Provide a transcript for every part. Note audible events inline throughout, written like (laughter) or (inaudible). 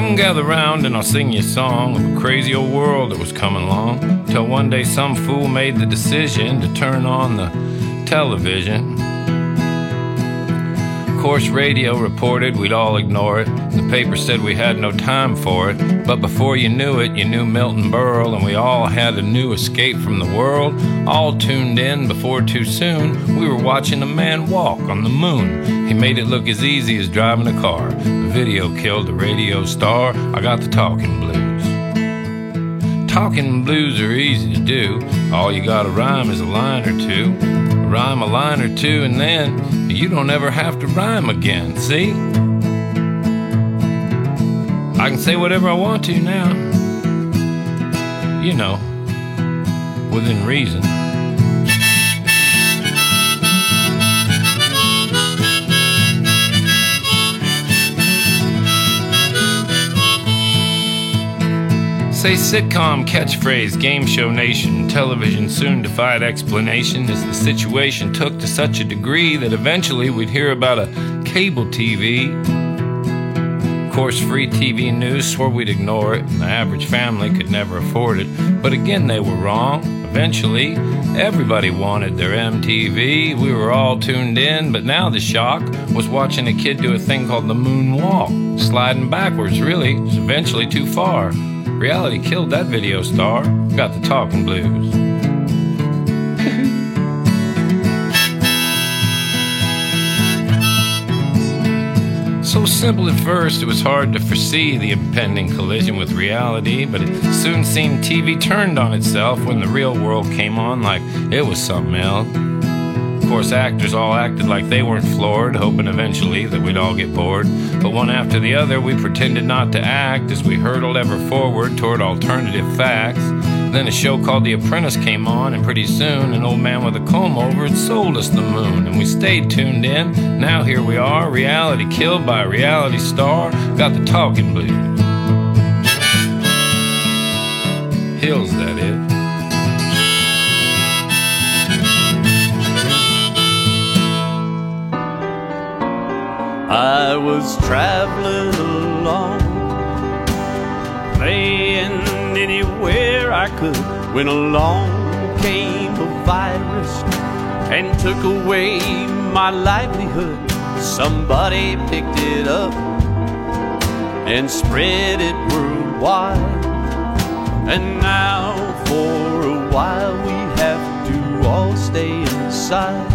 Come gather round and I'll sing you a song of a crazy old world that was coming along. Till one day some fool made the decision to turn on the television. Of course, radio reported we'd all ignore it. The paper said we had no time for it. But before you knew it, you knew Milton Berle, and we all had a new escape from the world. All tuned in before too soon. We were watching a man walk on the moon. He made it look as easy as driving a car. The video killed the radio star. I got the talking blues. Talking blues are easy to do. All you gotta rhyme is a line or two. Rhyme a line or two, and then you don't ever have to rhyme again. See? I can say whatever I want to now. You know, within reason. Say sitcom catchphrase, game show nation, television soon defied explanation as the situation took to such a degree that eventually we'd hear about a cable TV. Of course, free TV news swore we'd ignore it, and the average family could never afford it. But again, they were wrong. Eventually, everybody wanted their MTV. We were all tuned in, but now the shock was watching a kid do a thing called the moonwalk. Sliding backwards, really. It's eventually too far. Reality killed that video star. Got the talking blues. So simple at first, it was hard to foresee the impending collision with reality, but it soon seemed TV turned on itself when the real world came on like it was something else. Course, actors all acted like they weren't floored, hoping eventually that we'd all get bored. But one after the other, we pretended not to act as we hurtled ever forward toward alternative facts. Then a show called The Apprentice came on, and pretty soon an old man with a comb over had sold us the moon. And we stayed tuned in. Now here we are, reality killed by a reality star. Got the talking blues. Hills, that is. I was traveling along, playing anywhere I could, when along came a virus and took away my livelihood. Somebody picked it up and spread it worldwide. And now, for a while, we have to all stay inside.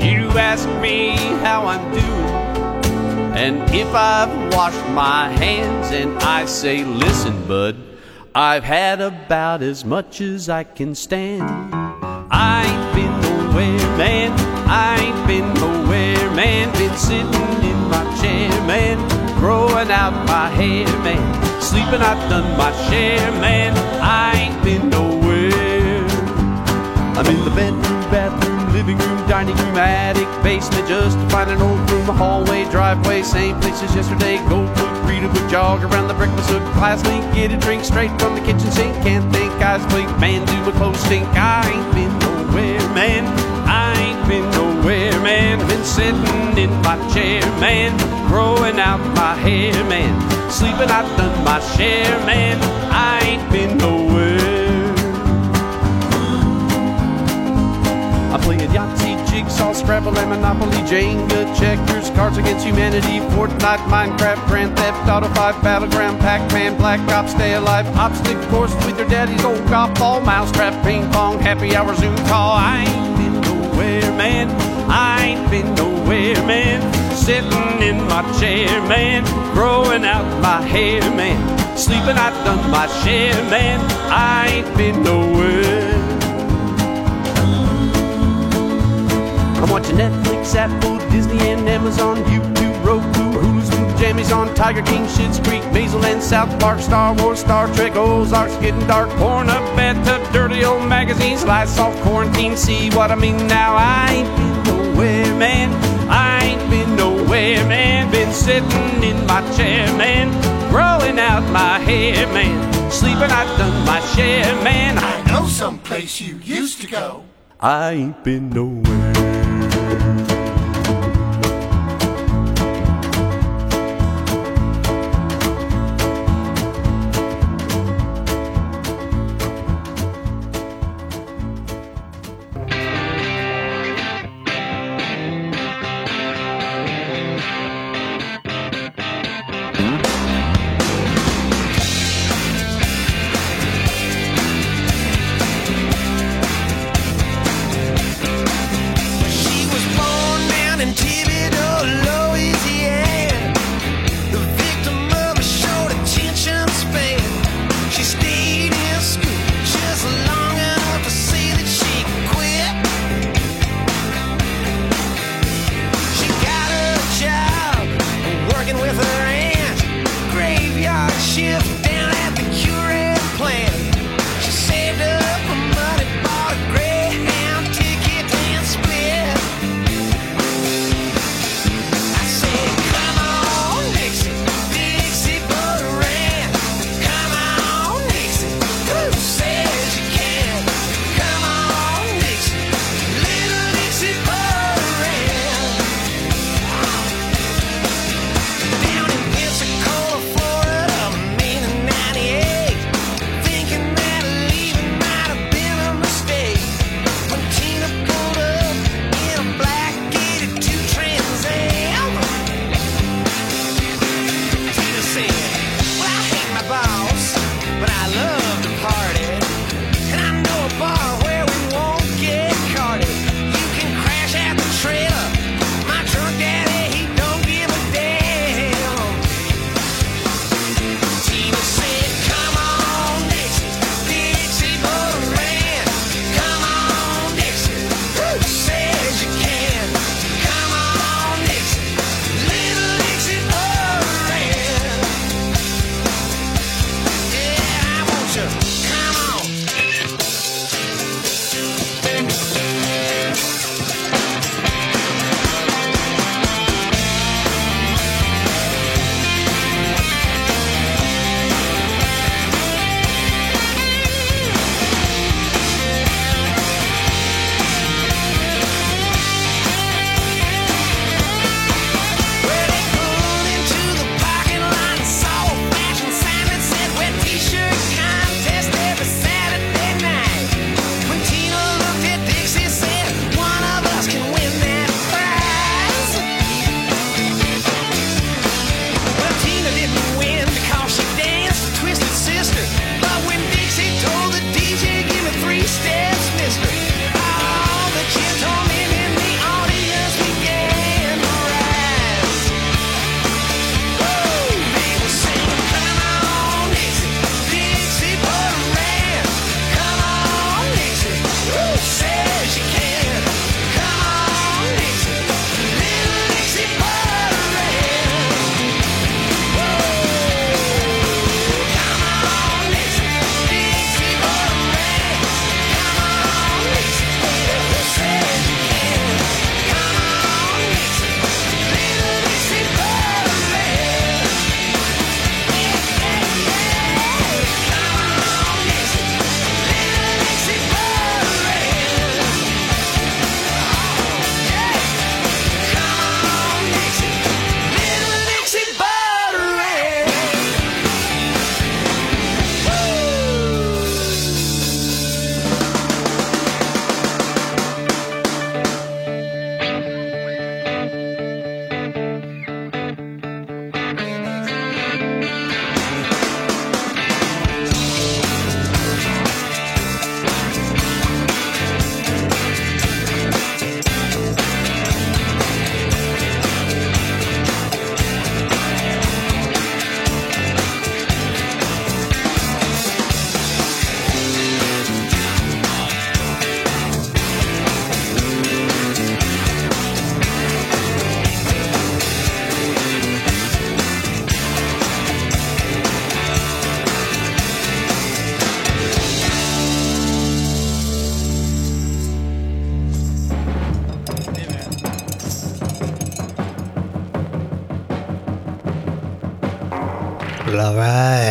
You ask me how I'm doing, and if I've washed my hands, and I say, listen, bud, I've had about as much as I can stand. I ain't been nowhere, man. I ain't been nowhere, man. Been sitting in my chair, man. Growing out my hair, man. Sleeping, I've done my share, man. I ain't been nowhere. I'm in the bathroom, living room, dining room, attic, basement, just to find an old room, a hallway, driveway, same place as yesterday. Go cook, read a book, jog around the breakfast hook, class link, get a drink straight from the kitchen sink. Can't think, eyes blink, man, do my clothes stink. I ain't been nowhere, man. I ain't been nowhere, man. I've been sitting in my chair, man, growing out my hair, man. Sleeping, I've done my share, man. I ain't been nowhere. I'm playing Yahtzee, Jigsaw, Scrabble, and Monopoly, Jenga, checkers, Cards Against Humanity, Fortnite, Minecraft, Grand Theft Auto 5, Battleground, Pac-Man, Black Ops, Stay Alive, Obstacle Course with your daddy's old golf ball, Mousetrap, Ping Pong, Happy Hour, Zoom call. I ain't been nowhere, man. I ain't been nowhere, man. Sitting in my chair, man. Growing out my hair, man. Sleeping, I've done my share, man. I ain't been nowhere. I'm watching Netflix, Apple, Disney, and Amazon, YouTube, Roku, Hulu's jammies on Tiger King, Schitt's Creek, Maisel and South Park, Star Wars, Star Trek, Ozarks, getting dark, porn up at the dirty old magazines, lights off, quarantine, see what I mean now? I ain't been nowhere, man. I ain't been nowhere, man. Been sitting in my chair, man, growing out my hair, man. Sleeping, I've done my share, man. I know someplace you used to go. I ain't been nowhere.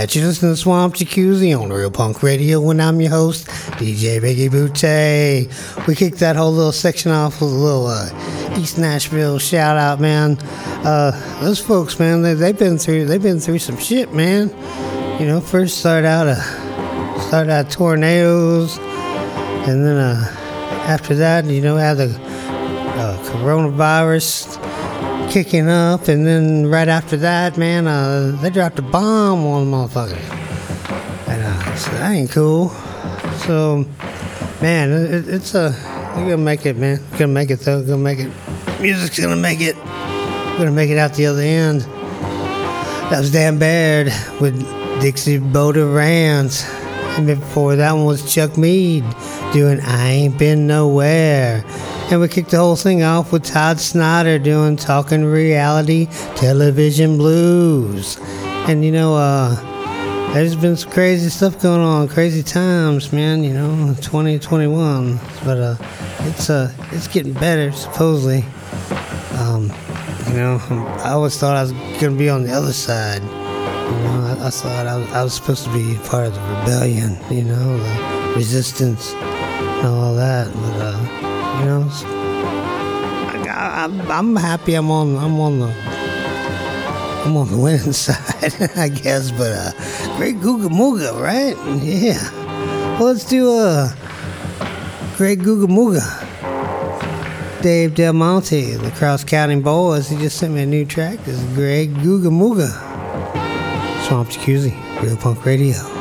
Right, you listen to Swamp Jacuzzi on Real Punk Radio when I'm your host, DJ Biggie Butte. We kicked that whole little section off with a little uh, East Nashville shout out, man. Uh, those folks, man, they, they've been through they've been through some shit, man. You know, first started out uh, started out tornadoes, and then uh, after that, you know, had the uh, coronavirus kicking up, and then right after that, man, uh, they dropped a bomb on the motherfucker. And uh, so that ain't cool. So, man, it, it's a. We're gonna make it, man. We're gonna make it though. Gonna make it. Music's gonna make it. We're gonna make it out the other end. That was Dan Baird with Dixie Boda Rants. And before that one was Chuck Mead doing I Ain't Been Nowhere. And we kicked the whole thing off with Todd Snider doing Talking Reality Television Blues. And you know, uh, there's been some crazy stuff going on, crazy times, man, you know, 2021. But uh, it's uh, it's getting better, supposedly. Um, you know, I always thought I was going to be on the other side. You know, I, I thought I was, I was supposed to be part of the rebellion, you know, the resistance and all that. But, uh, you know, I, I, I'm happy. I'm on. I'm on the. I'm on the winning (laughs) side, I guess. But uh, great Googa right? Yeah. Well, let's do a uh, great Googa. Dave Del Monte, the Cross County Boys, he just sent me a new track. This is Greg. Swamp Jacuzzi, Real Punk Radio.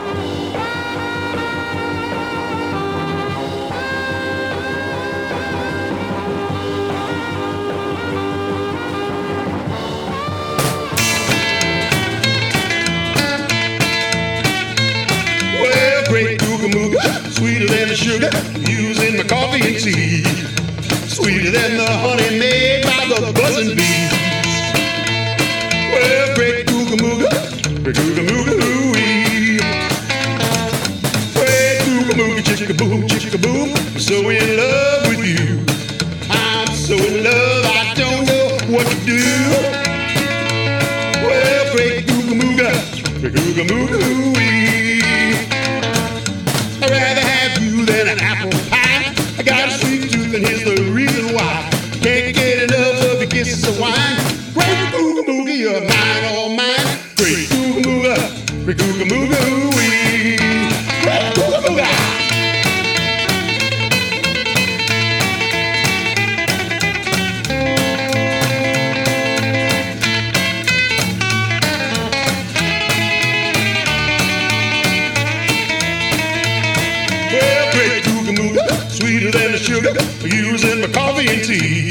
Sweeter than the sugar used in my coffee and tea.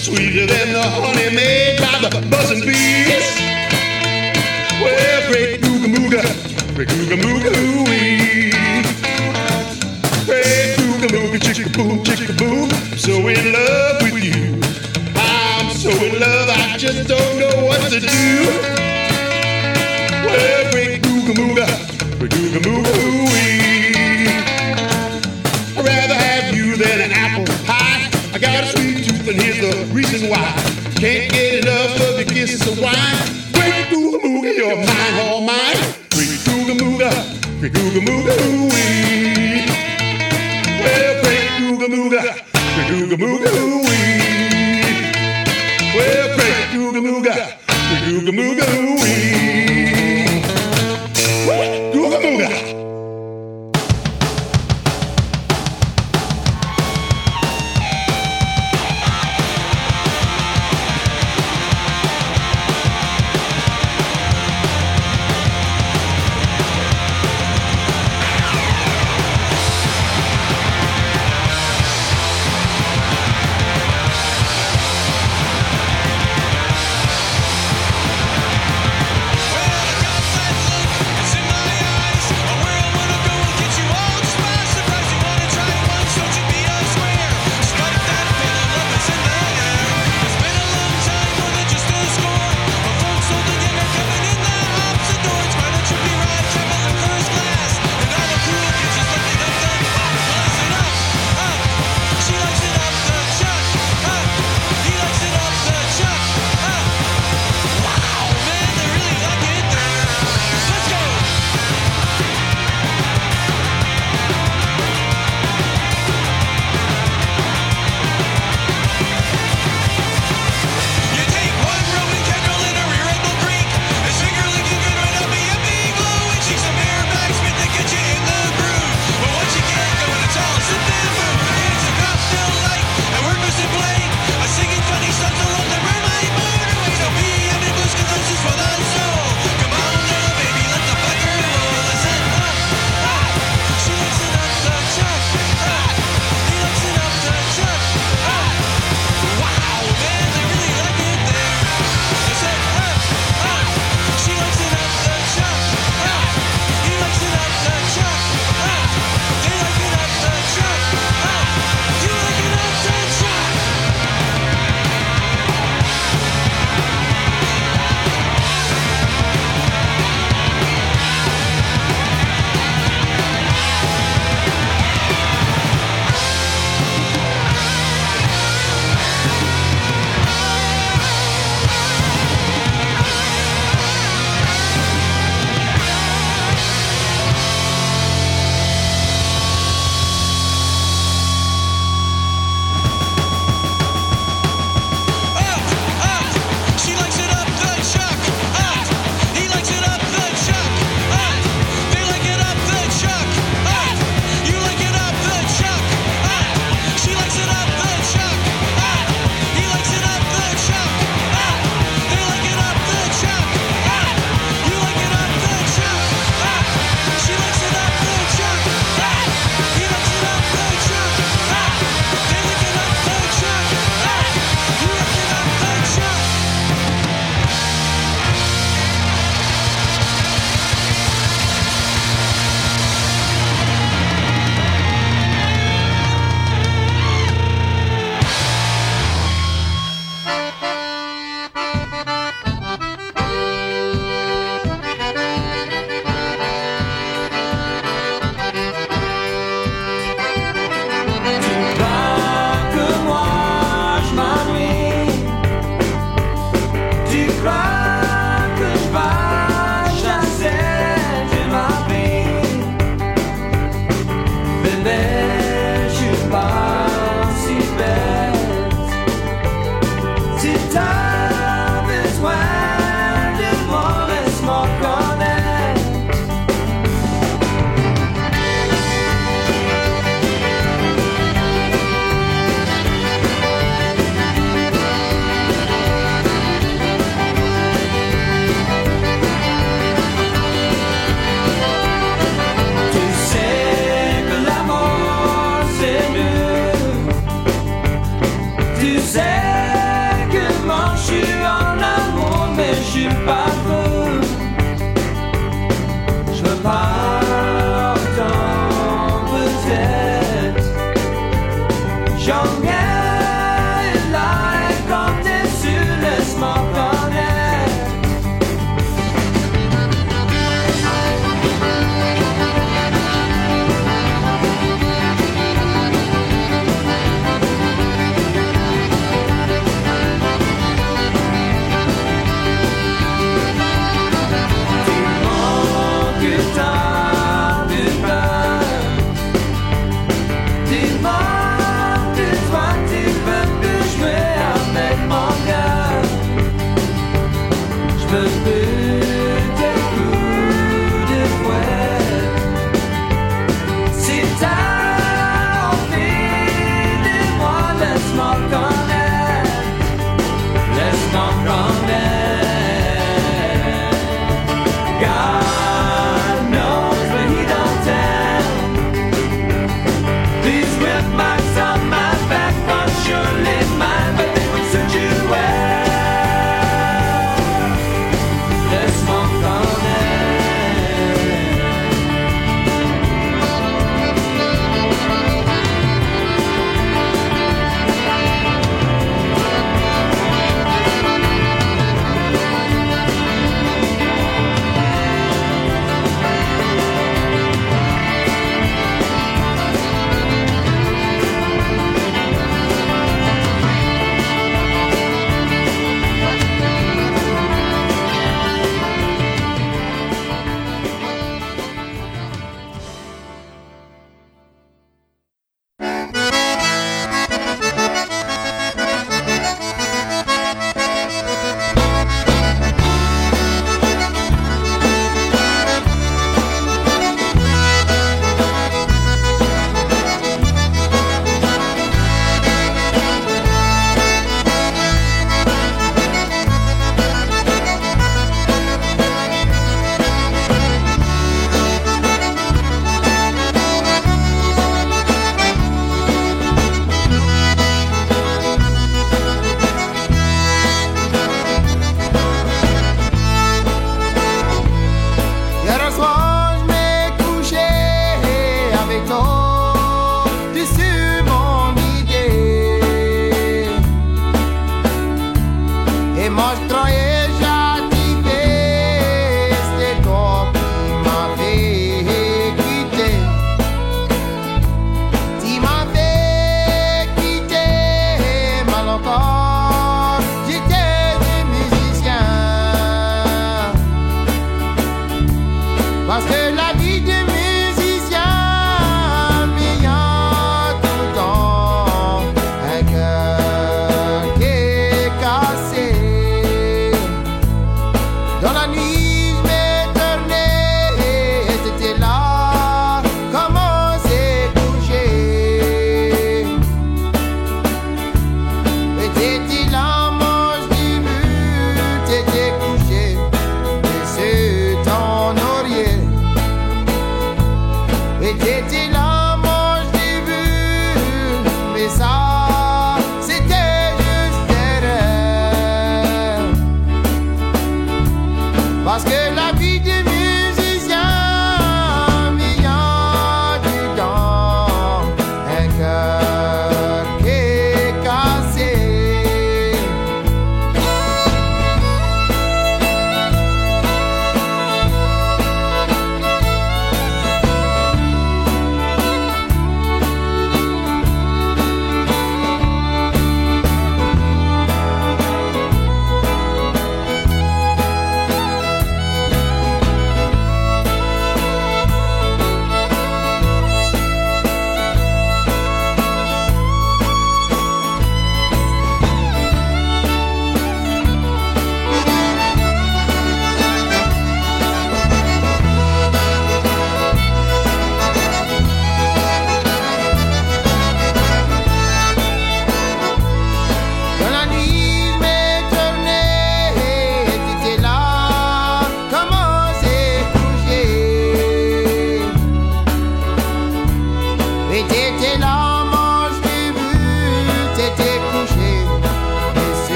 Sweeter than the honey made by the buzzing bees. Well, great mooga mooga, great mooga mooga ooh-wee. Great mooga mooga chicka, boom, chicka, boom. So in love with you. I'm so in love, I just don't know what to do. Well, great mooga mooga, great mooga mooga ooh-wee. reason why. Can't get enough of the kisses of wine. Great Google Mooga, your mind, all mine. Great Google Mooga, Great Google Mooga, ooh-wee. Well, Great Google Mooga, Great Google Mooga, ooh-wee. Well, Great Google Mooga, Great Google Mooga, ooh-wee.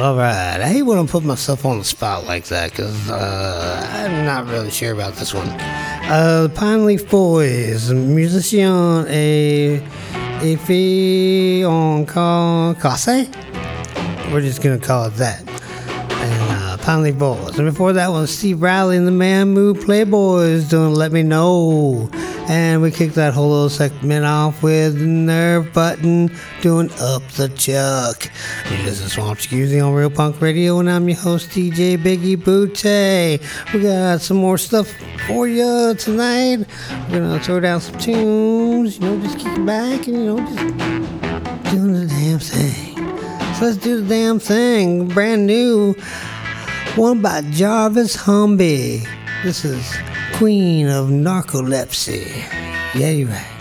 All right. I hate when I put myself on the spot like that because uh, I'm not really sure about this one. Uh, Pine Leaf Boys, musician et, et fille en ca- casse. We're just gonna call it that. And uh, Pine Leaf Boys. And before that was Steve Riley and the Mamou Playboys doing Let Me Know. And we kicked that whole little segment off with Nerve Button doing Up the Chuck. This is Swamp Jacuzzi on Real Punk Radio, and I'm your host, DJ Biggie Butte. We got some more stuff for you tonight. We're gonna throw down some tunes, you know, just kick back and, you know, just doing the damn thing. So let's do the damn thing. Brand new one by Jarvis Humby. This is Queen of Narcolepsy. Yeah, you're right.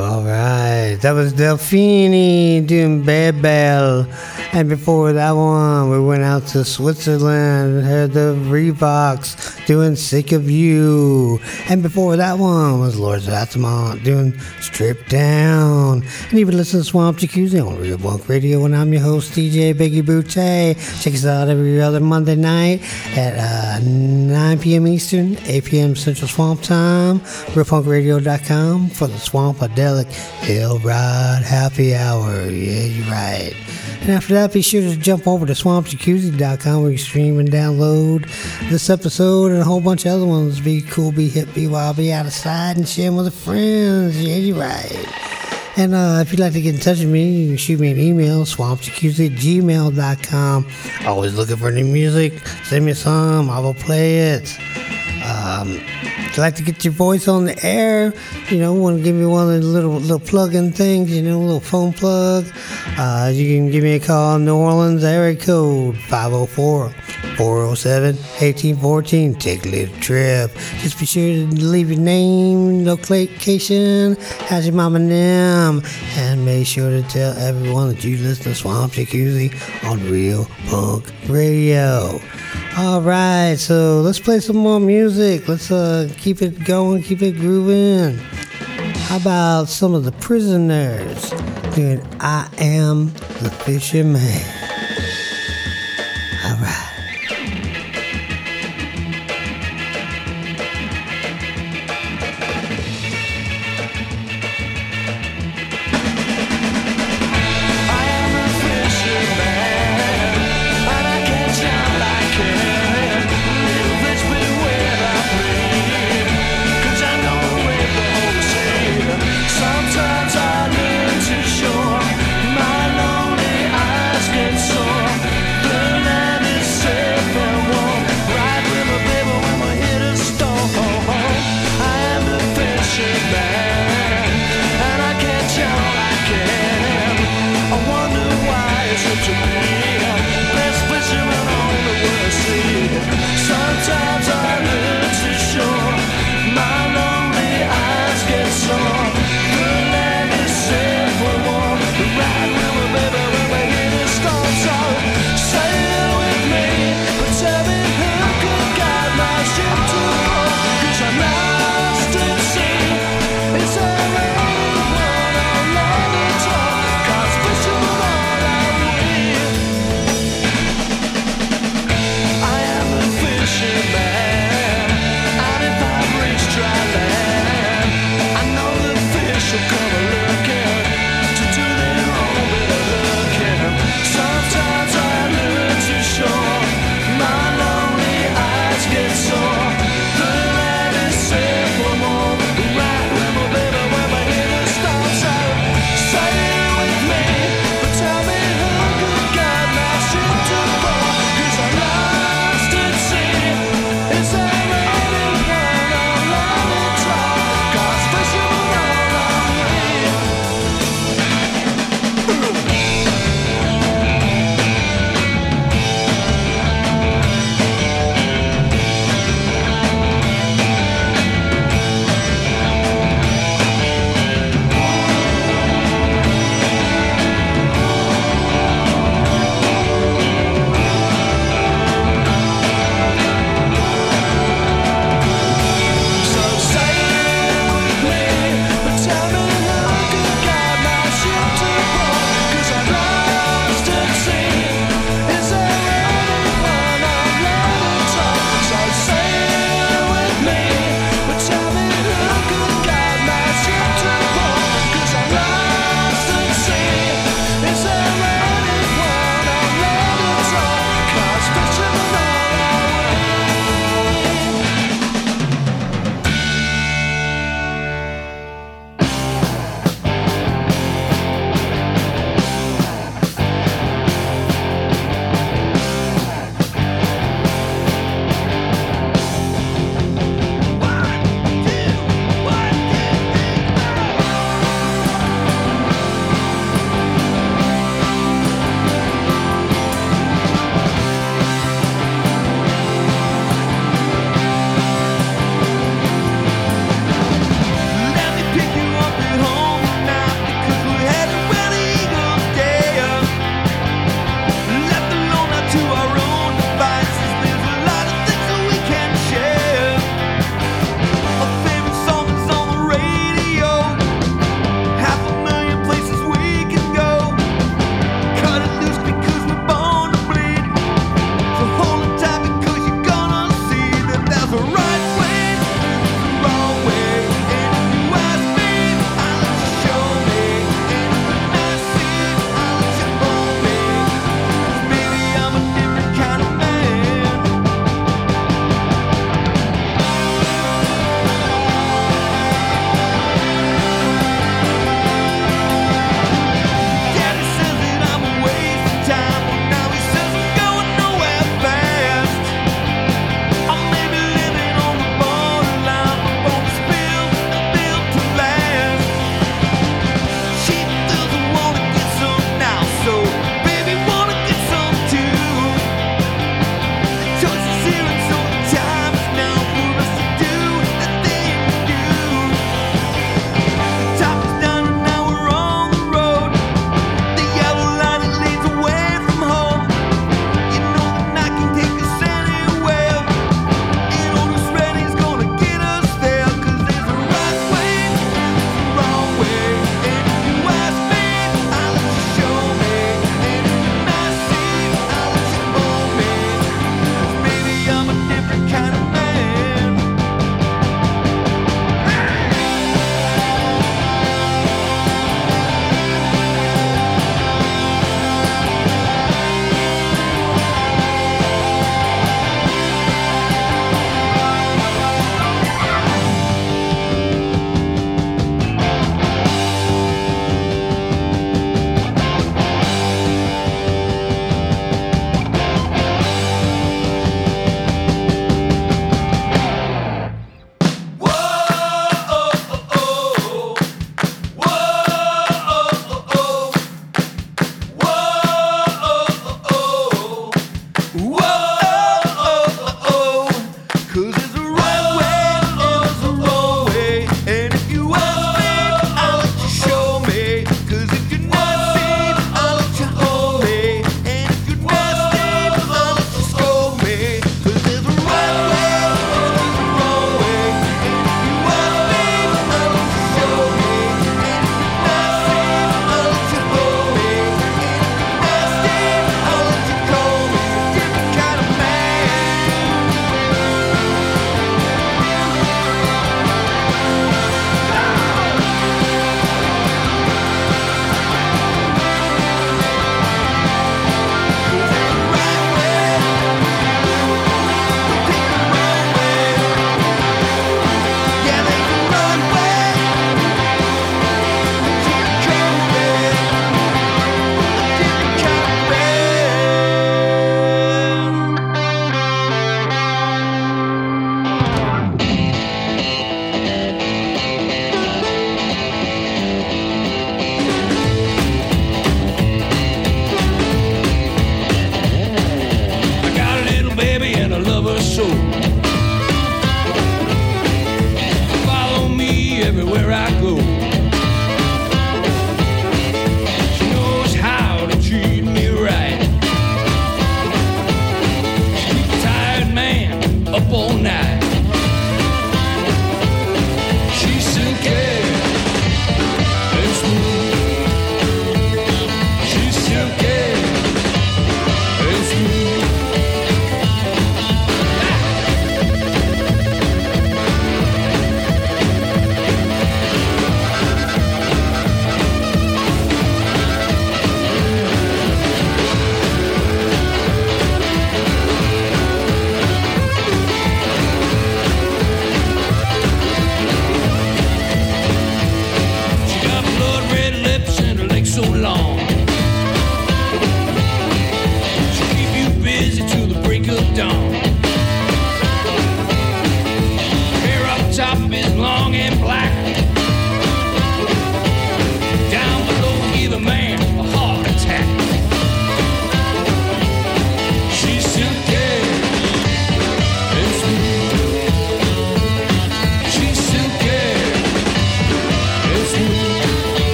All right, that was Delphine doing Bad Bell. And before that one, we went out to Switzerland and heard the Reeboks doing Sick of You. And before that one was Lord of Altamont doing Strip Down. And even listen to Swamp Jacuzzi on Real Punk Radio. And I'm your host, DJ Biggie Butte. Check us out every other Monday night at uh, 9 p.m. Eastern, 8 p.m. Central Swamp Time. RealPunkRadio.com for the Swampadelic Hill Ride Happy Hour. Yeah, you're right. And after that, be sure to jump over to swampjacuzzi.com where you stream and download this episode and a whole bunch of other ones. Be cool, be hip, be wild, be out of sight, and share with the friends. Yeah, you're right. And uh, if you'd like to get in touch with me, you can shoot me an email, swampjacuzzi at gmail.com. Always looking for new music. Send me some. I will play it. Um, if you'd like to get your voice on the air, you know, want to give me one of the little little plug-in things, you know, a little phone plug, uh, you can give me a call in New Orleans area code 504-407-1814. Take a little trip. Just be sure to leave your name, location, how's your mama name, and make sure to tell everyone that you listen to Swamp Jacuzzi on Real Punk Radio. All right, so let's play some more music. Let's uh, keep it going, keep it grooving. How about some of the prisoners doing I Am the Fisherman?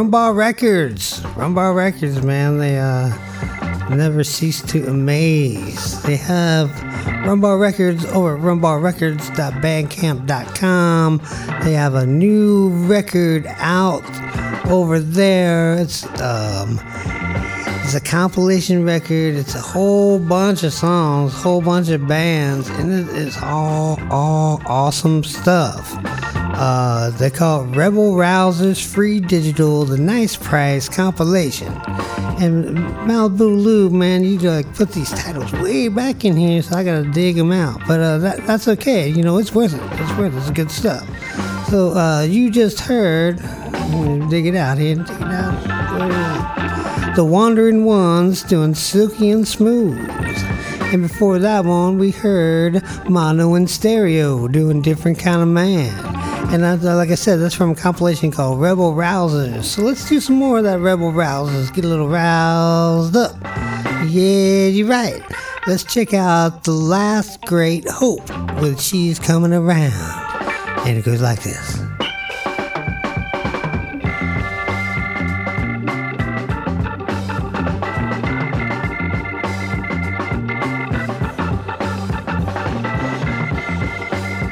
Rumbar Records. Rumbar Records, man, they uh never cease to amaze. They have Rumbar Records over at rumbarrecords.bandcamp.com. They have a new record out over there. It's um it's a compilation record. It's a whole bunch of songs, whole bunch of bands, and it is all all awesome stuff. Uh, they call it Rebel Rousers Free Digital, the Nice Price compilation. And Malibu Lou, man, you like put these titles way back in here, so I gotta dig them out. But uh, that, that's okay. You know, it's worth it. It's worth it. It's good stuff. So uh, you just heard, dig it out here. Dig it out. The Wandering Ones doing Silky and Smooth. And before that one, we heard Mono and Stereo doing Different Kind of Man. And like I said, that's from a compilation called Rebel Rousers. So let's do some more of that Rebel Rousers. Get a little roused up. Yeah, you're right. Let's check out The Last Great Hope with She's Coming Around. And it goes like this.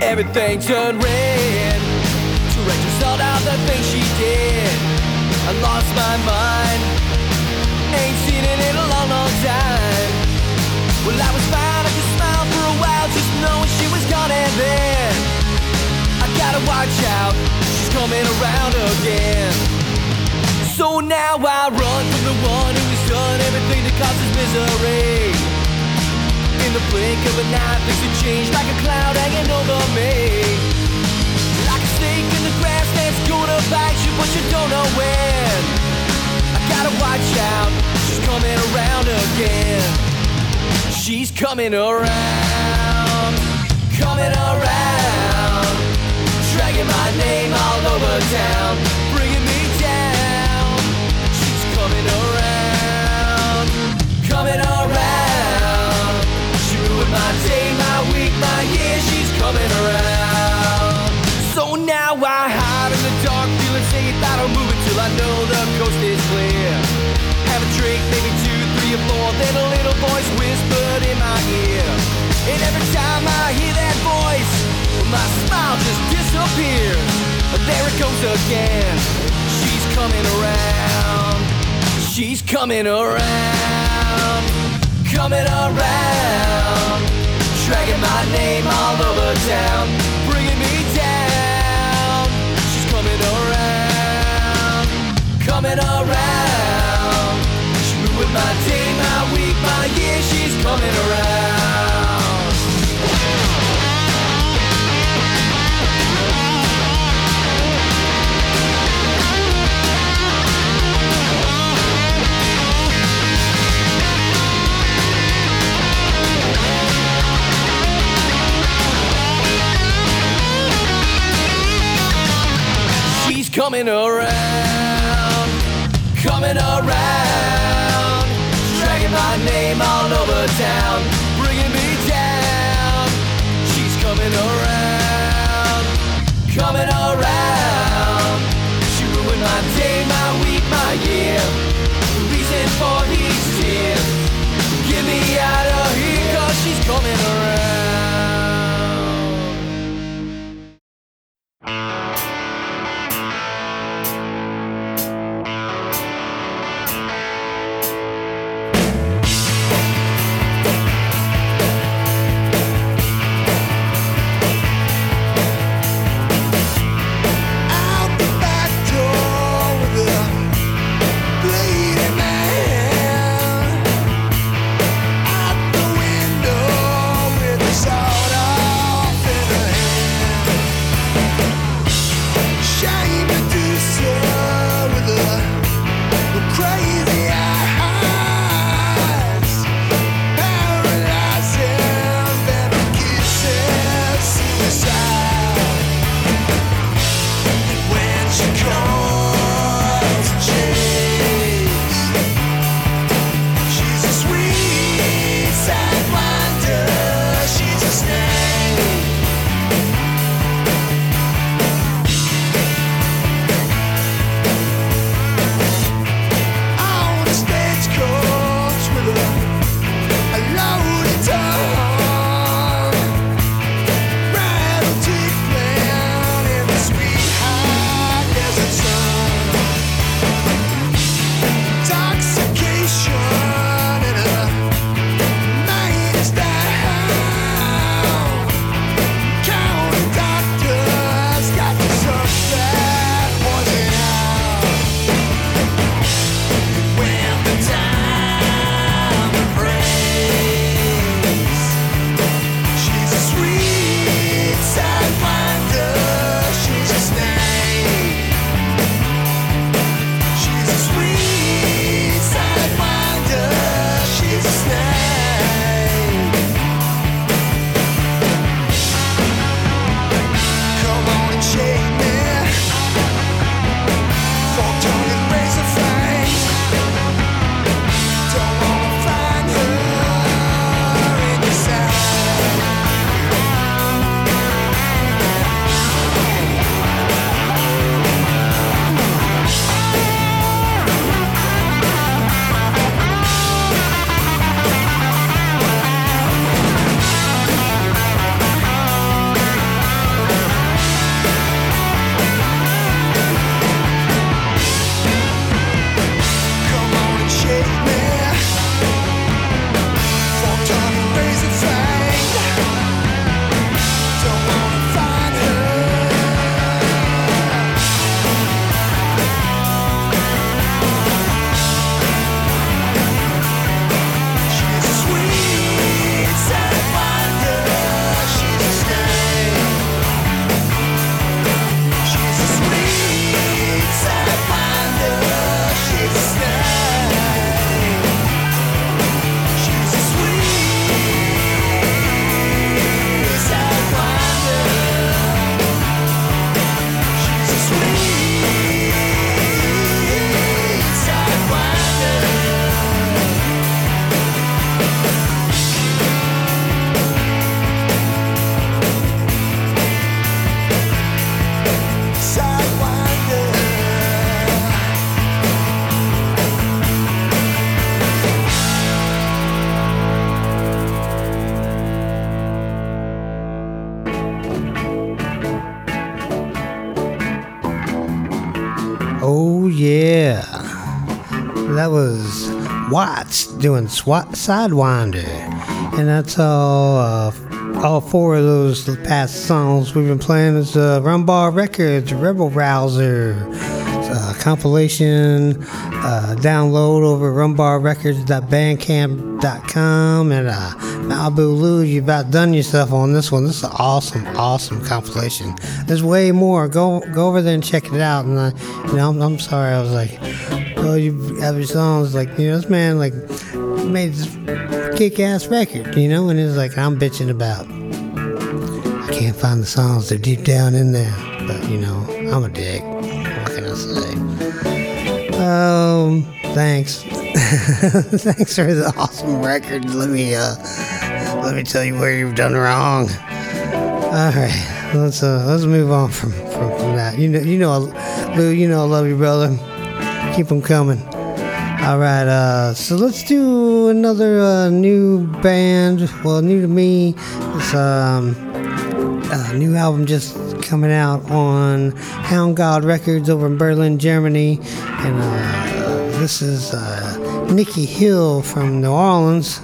Everything turned red. She did. I lost my mind. Ain't seen it in a long, long time. Well, I was fine. I just smiled for a while, just knowing she was gone. And then I gotta watch out. She's coming around again. So now I run from the one who has done everything that causes misery. In the blink of an eye, things have changed like a cloud hanging over me. But you don't know when. I gotta watch out, she's coming around again. She's coming around, coming around, dragging my name all over town, bringing me down. She's coming around, coming around. She ruined my day, my week, my year. She's coming around. I don't move until I know the coast is clear. Have a drink, maybe two, three or four. Then a little voice whispered in my ear. And every time I hear that voice, my smile just disappears. But there it goes again. She's coming around. She's coming around. Coming around. Dragging my name all over town. Coming around. She ruined my day, my week, my year. She's coming around. She's coming around, coming around, dragging my name all over town, bringing me down. She's coming around, coming around. Watts doing SWAT Sidewinder. And that's all, uh, all four of those past songs we've been playing is uh, Rumbar Records, Rebel Rouser, uh, compilation uh, download over rumbarrecords.bandcamp.com and uh, Malibu Lou, you about done yourself on this one. This is an awesome, awesome compilation. There's way more. Go go over there and check it out. And uh, you know, I'm, I'm sorry. I was like, oh, you have your songs like you know, this man like made this kick-ass record, you know, and it's like I'm bitching about. I can't find the songs. They're deep down in there, but you know, I'm a dick. What can I say? Um, thanks. (laughs) thanks for the awesome record. Let me uh, let me tell you where you've done wrong. All right, let's uh, let's move on from, from, from that. You know, you know, Lou, you know, I love you, brother. Keep them coming. All right, uh, so let's do another uh, new band. Well, new to me. It's um, a new album just coming out on Hound Gawd Records over in Berlin, Germany, and uh, this is uh, Nikki Hill from New Orleans,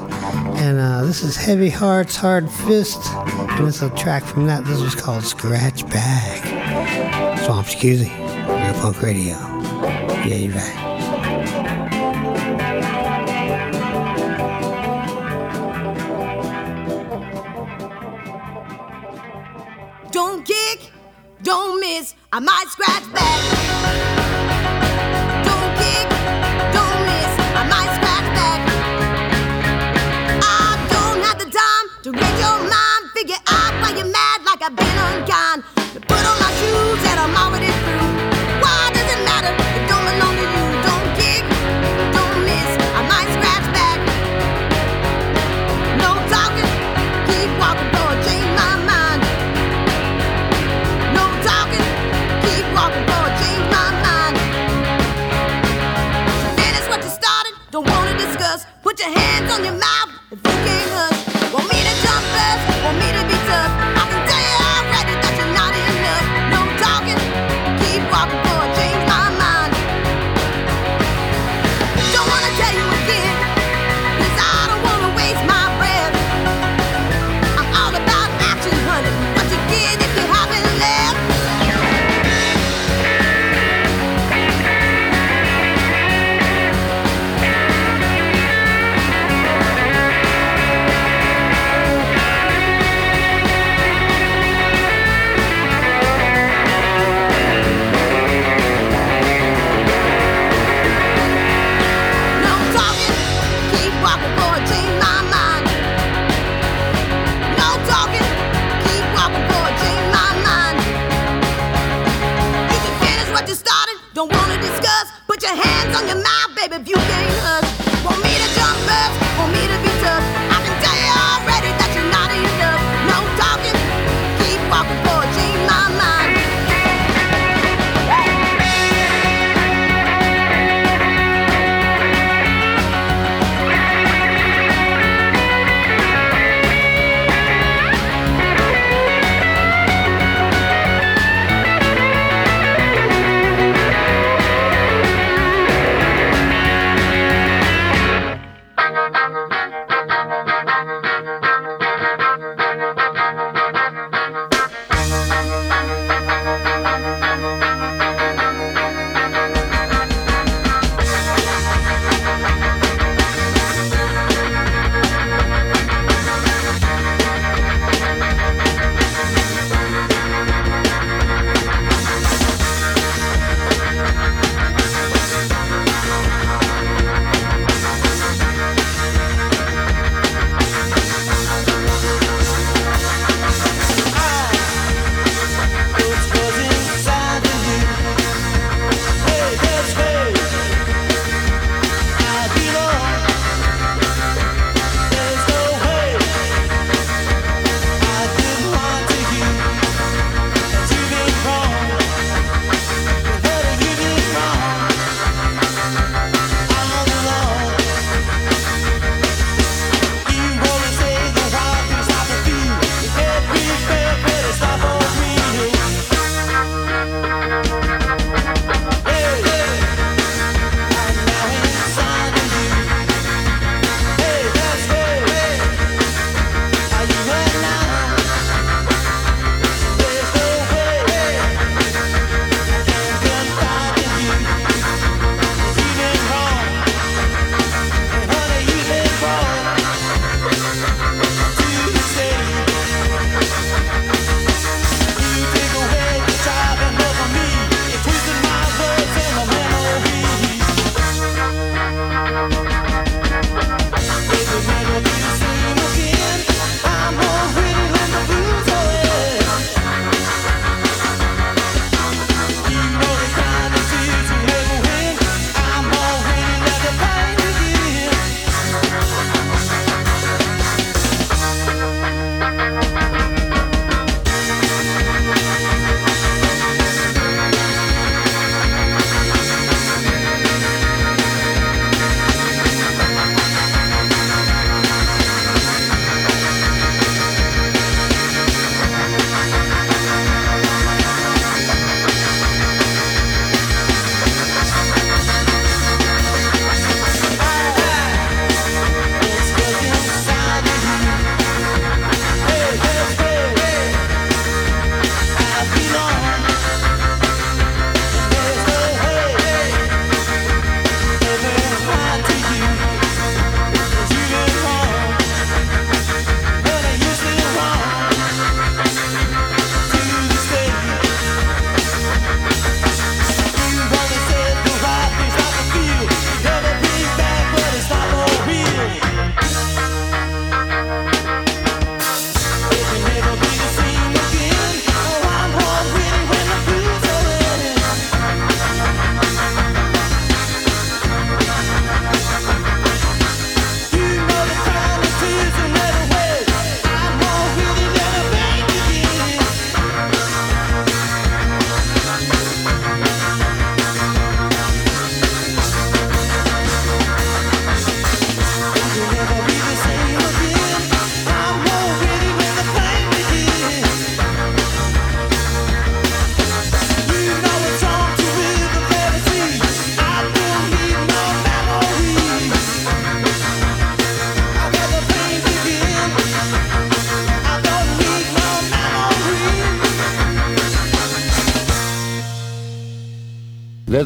and uh, this is Heavy Hearts, Hard Fist, and is a track from that. This was called Scratch Bag. Swamp Jacuzzi, Real Punk Radio. Yeah, right. On your mouth if you can't hush.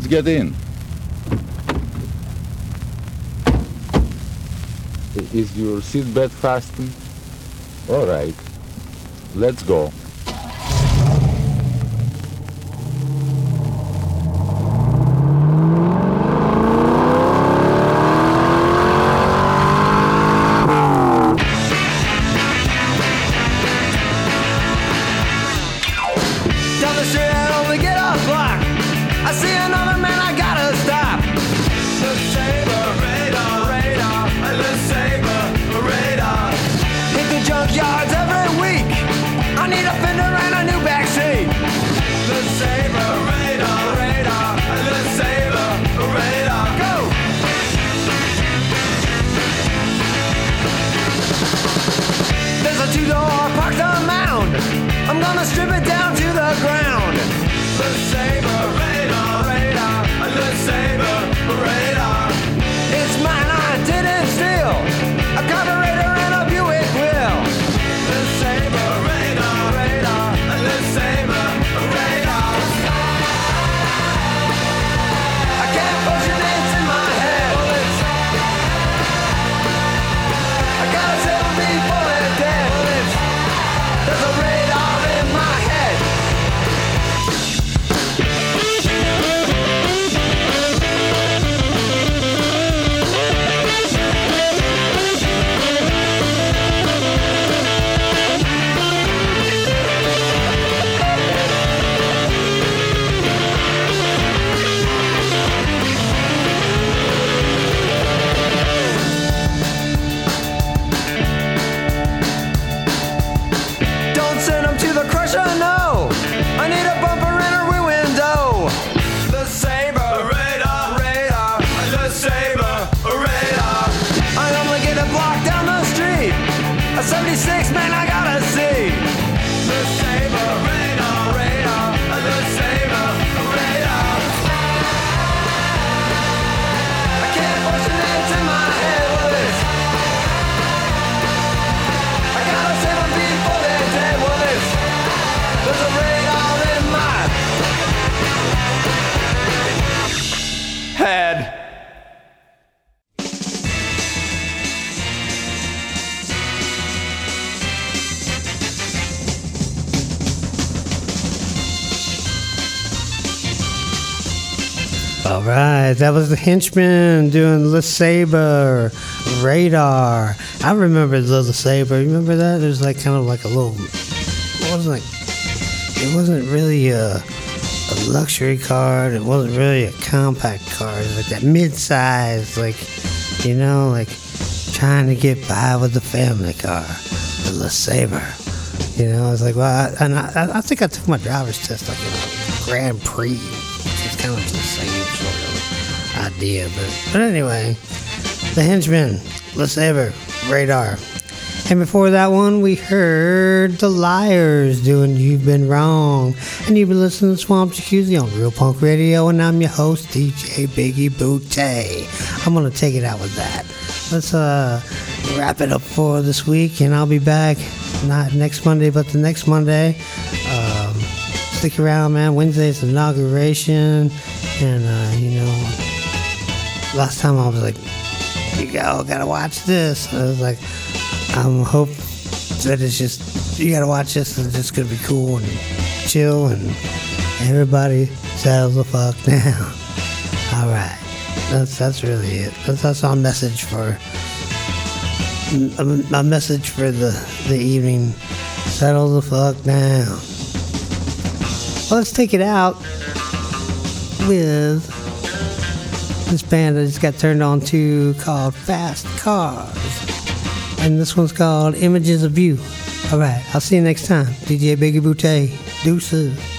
Get in. Is your seatbelt fastened? All right. Let's go. That was the henchman doing LeSabre radar. I remember the LeSabre. You remember that? It was like kind of like a little. It wasn't like. It wasn't really a, a luxury car. It wasn't really a compact car. It was like that mid-size, like you know, like trying to get by with the family car, the LeSabre. You know, I was like, well, I, and I, I think I took my driver's test like in a Grand Prix. It's kind of the same sort of idea, but but anyway, the henchman, LeSabre, radar. And before that one, we heard the Liars doing "You've Been Wrong," and you've been listening to Swamp Jacuzzi on Real Punk Radio, and I'm your host DJ Biggie Booty. I'm gonna take it out with that. Let's uh wrap it up for this week, and I'll be back not next Monday, but the next Monday. Um, stick around, man. Wednesday's inauguration, and uh, you know, last time I was like, "You go, gotta watch this." I was like, "I'm hope that it's just you gotta watch this. It's just gonna be cool and chill, and everybody settles the fuck (laughs) down." All right, that's that's really it. That's that's our message for my message for the the evening. Settle the fuck down. Let's take it out with this band I just got turned on to called Fast Cars. And this one's called Images of You. All right, I'll see you next time. DJ Biggie Boutte. Deuces.